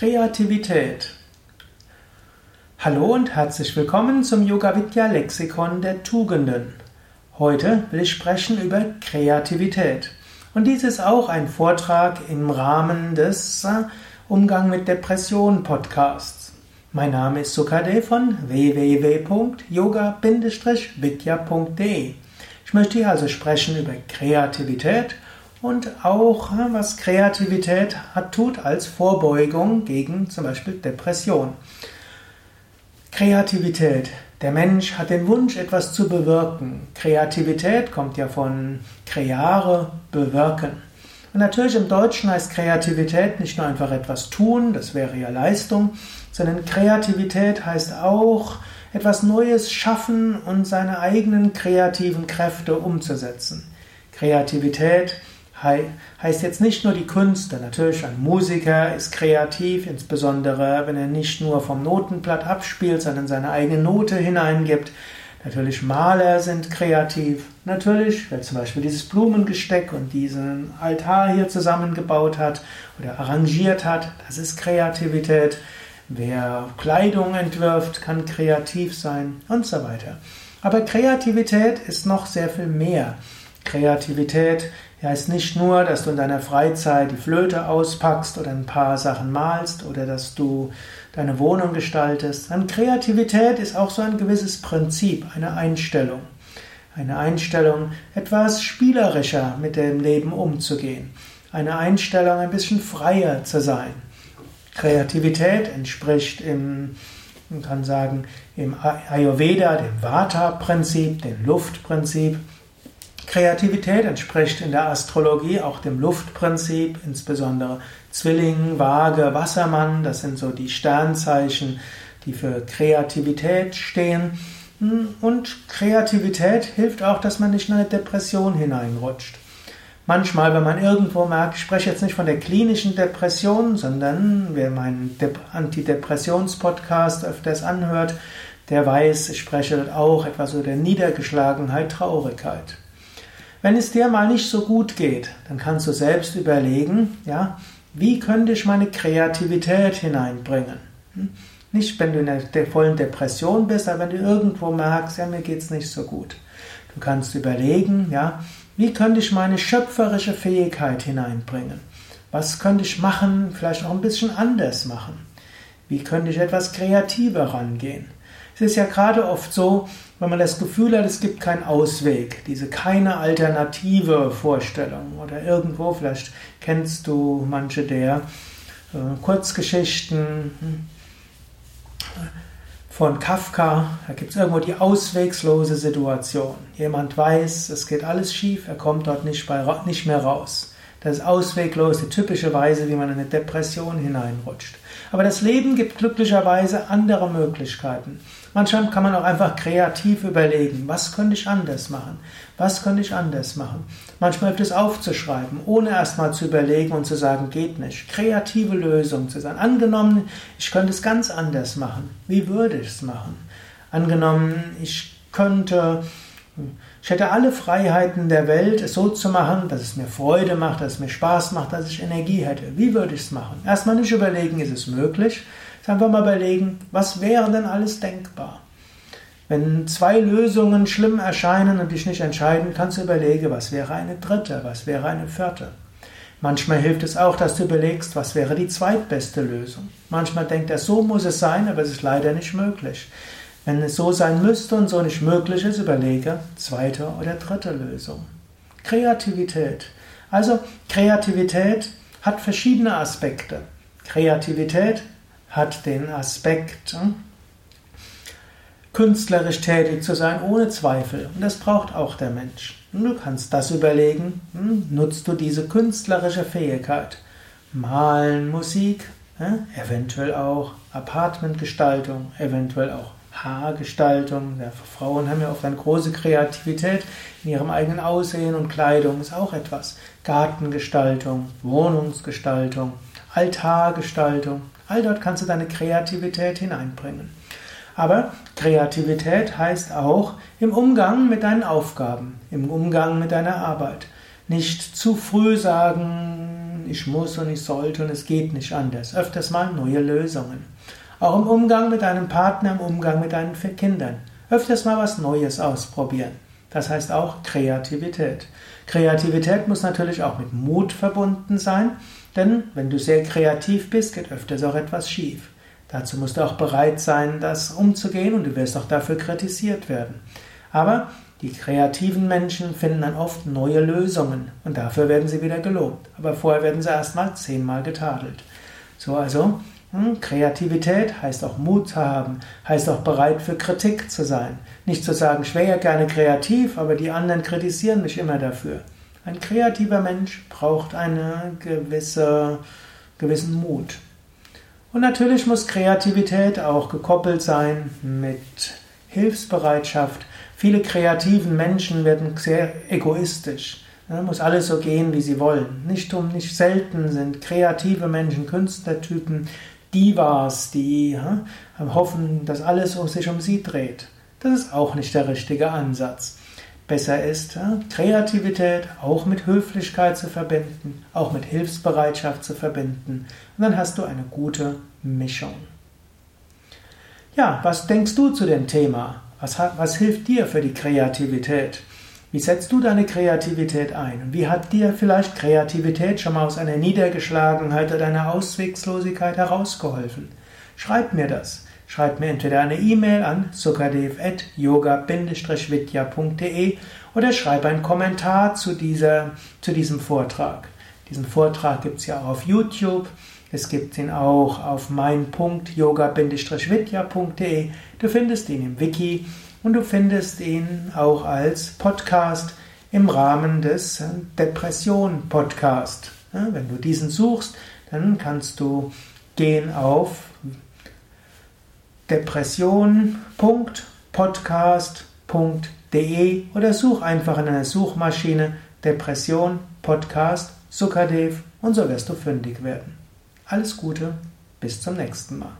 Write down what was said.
Kreativität. Hallo und herzlich willkommen zum Yoga Vidya Lexikon der Tugenden. Heute will ich sprechen über Kreativität. Und dies ist auch ein Vortrag im Rahmen des äh, Umgang mit Depression Podcasts. Mein Name ist Sukade von www.yoga-vidya.de. Ich möchte hier also sprechen über Kreativität und auch was Kreativität hat, tut als Vorbeugung gegen zum Beispiel Depression. Kreativität. Der Mensch hat den Wunsch, etwas zu bewirken. Kreativität kommt ja von creare, bewirken. Und natürlich im Deutschen heißt Kreativität nicht nur einfach etwas tun, das wäre ja Leistung, sondern Kreativität heißt auch etwas Neues schaffen und seine eigenen kreativen Kräfte umzusetzen. Kreativität heißt jetzt nicht nur die Künste. Natürlich, ein Musiker ist kreativ, insbesondere wenn er nicht nur vom Notenblatt abspielt, sondern seine eigene Note hineingibt. Natürlich Maler sind kreativ. Natürlich, wer zum Beispiel dieses Blumengesteck und diesen Altar hier zusammengebaut hat oder arrangiert hat, das ist Kreativität. Wer Kleidung entwirft, kann kreativ sein und so weiter. Aber Kreativität ist noch sehr viel mehr. Kreativität heißt nicht nur, dass du in deiner Freizeit die Flöte auspackst oder ein paar Sachen malst oder dass du deine Wohnung gestaltest. Sondern Kreativität ist auch so ein gewisses Prinzip, eine Einstellung. Eine Einstellung, etwas spielerischer mit dem Leben umzugehen. Eine Einstellung, ein bisschen freier zu sein. Kreativität entspricht im, man kann sagen, im Ayurveda, dem Vata-Prinzip, dem Luftprinzip. Kreativität entspricht in der Astrologie auch dem Luftprinzip, insbesondere Zwilling, Waage, Wassermann, das sind so die Sternzeichen, die für Kreativität stehen. Und Kreativität hilft auch, dass man nicht in eine Depression hineinrutscht. Manchmal, wenn man irgendwo merkt, ich spreche jetzt nicht von der klinischen Depression, sondern wer meinen Antidepressions-Podcast öfters anhört, der weiß, ich spreche auch etwas über Niedergeschlagenheit, Traurigkeit. Wenn es dir mal nicht so gut geht, dann kannst du selbst überlegen, ja, wie könnte ich meine Kreativität hineinbringen? Hm? Nicht, wenn du in der vollen Depression bist, aber wenn du irgendwo merkst, ja, mir geht's nicht so gut. Du kannst überlegen, ja, wie könnte ich meine schöpferische Fähigkeit hineinbringen? Was könnte ich machen, vielleicht auch ein bisschen anders machen? Wie könnte ich etwas kreativer rangehen? Es ist ja gerade oft so, wenn man das Gefühl hat, es gibt keinen Ausweg, diese keine alternative Vorstellung oder irgendwo, vielleicht kennst du manche der äh, Kurzgeschichten hm, von Kafka, da gibt es irgendwo die auswegslose Situation. Jemand weiß, es geht alles schief, er kommt dort nicht, bei, nicht mehr raus. Das ist ausweglos, die typische Weise, wie man in eine Depression hineinrutscht. Aber das Leben gibt glücklicherweise andere Möglichkeiten. Manchmal kann man auch einfach kreativ überlegen, was könnte ich anders machen? Was könnte ich anders machen? Manchmal hilft es aufzuschreiben, ohne erstmal zu überlegen und zu sagen, geht nicht. Kreative Lösungen zu sein. Angenommen, ich könnte es ganz anders machen. Wie würde ich es machen? Angenommen, ich könnte ich hätte alle Freiheiten der Welt, es so zu machen, dass es mir Freude macht, dass es mir Spaß macht, dass ich Energie hätte. Wie würde ich es machen? Erstmal nicht überlegen, ist es möglich, sondern einfach mal überlegen, was wäre denn alles denkbar? Wenn zwei Lösungen schlimm erscheinen und dich nicht entscheiden, kannst du überlegen, was wäre eine dritte, was wäre eine vierte. Manchmal hilft es auch, dass du überlegst, was wäre die zweitbeste Lösung. Manchmal denkt er, so muss es sein, aber es ist leider nicht möglich. Wenn es so sein müsste und so nicht möglich ist, überlege zweite oder dritte Lösung. Kreativität. Also Kreativität hat verschiedene Aspekte. Kreativität hat den Aspekt, hm, künstlerisch tätig zu sein, ohne Zweifel. Und das braucht auch der Mensch. Du kannst das überlegen, hm, nutzt du diese künstlerische Fähigkeit? Malen, Musik, eventuell auch Apartmentgestaltung, eventuell auch Haargestaltung. Ja, Frauen haben ja oft eine große Kreativität in ihrem eigenen Aussehen und Kleidung ist auch etwas. Gartengestaltung, Wohnungsgestaltung, Altargestaltung. All dort kannst du deine Kreativität hineinbringen. Aber Kreativität heißt auch im Umgang mit deinen Aufgaben, im Umgang mit deiner Arbeit. Nicht zu früh sagen, ich muss und ich sollte und es geht nicht anders. Öfters mal neue Lösungen. Auch im Umgang mit deinem Partner, im Umgang mit deinen Kindern. Öfters mal was Neues ausprobieren. Das heißt auch Kreativität. Kreativität muss natürlich auch mit Mut verbunden sein, denn wenn du sehr kreativ bist, geht öfters auch etwas schief. Dazu musst du auch bereit sein, das umzugehen und du wirst auch dafür kritisiert werden. Aber die kreativen Menschen finden dann oft neue Lösungen und dafür werden sie wieder gelobt. Aber vorher werden sie erstmal zehnmal getadelt. So also, Kreativität heißt auch Mut zu haben, heißt auch bereit für Kritik zu sein. Nicht zu sagen, ich wäre ja gerne kreativ, aber die anderen kritisieren mich immer dafür. Ein kreativer Mensch braucht einen gewisse, gewissen Mut. Und natürlich muss Kreativität auch gekoppelt sein mit Hilfsbereitschaft. Viele kreativen Menschen werden sehr egoistisch. Ja, muss alles so gehen, wie sie wollen. Nicht um nicht selten sind kreative Menschen, Künstlertypen, Divas, die ja, hoffen, dass alles sich um sie dreht. Das ist auch nicht der richtige Ansatz. Besser ist, Kreativität auch mit Höflichkeit zu verbinden, auch mit Hilfsbereitschaft zu verbinden. Und dann hast du eine gute Mischung. Ja, was denkst du zu dem Thema? Was, was hilft dir für die Kreativität? Wie setzt du deine Kreativität ein? Und wie hat dir vielleicht Kreativität schon mal aus einer Niedergeschlagenheit oder einer Auswegslosigkeit herausgeholfen? Schreib mir das. Schreib mir entweder eine E-Mail an sukadev.yoga-vidya.de oder schreib einen Kommentar zu, dieser, zu diesem Vortrag. Diesen Vortrag gibt es ja auch auf YouTube. Es gibt ihn auch auf mein.yoga-vidya.de. Du findest ihn im Wiki und du findest ihn auch als Podcast im Rahmen des Depression Podcast. Wenn du diesen suchst, dann kannst du gehen auf depression.podcast.de oder such einfach in einer Suchmaschine Depression, Podcast, Sukadev und so wirst du fündig werden. Alles Gute, bis zum nächsten Mal.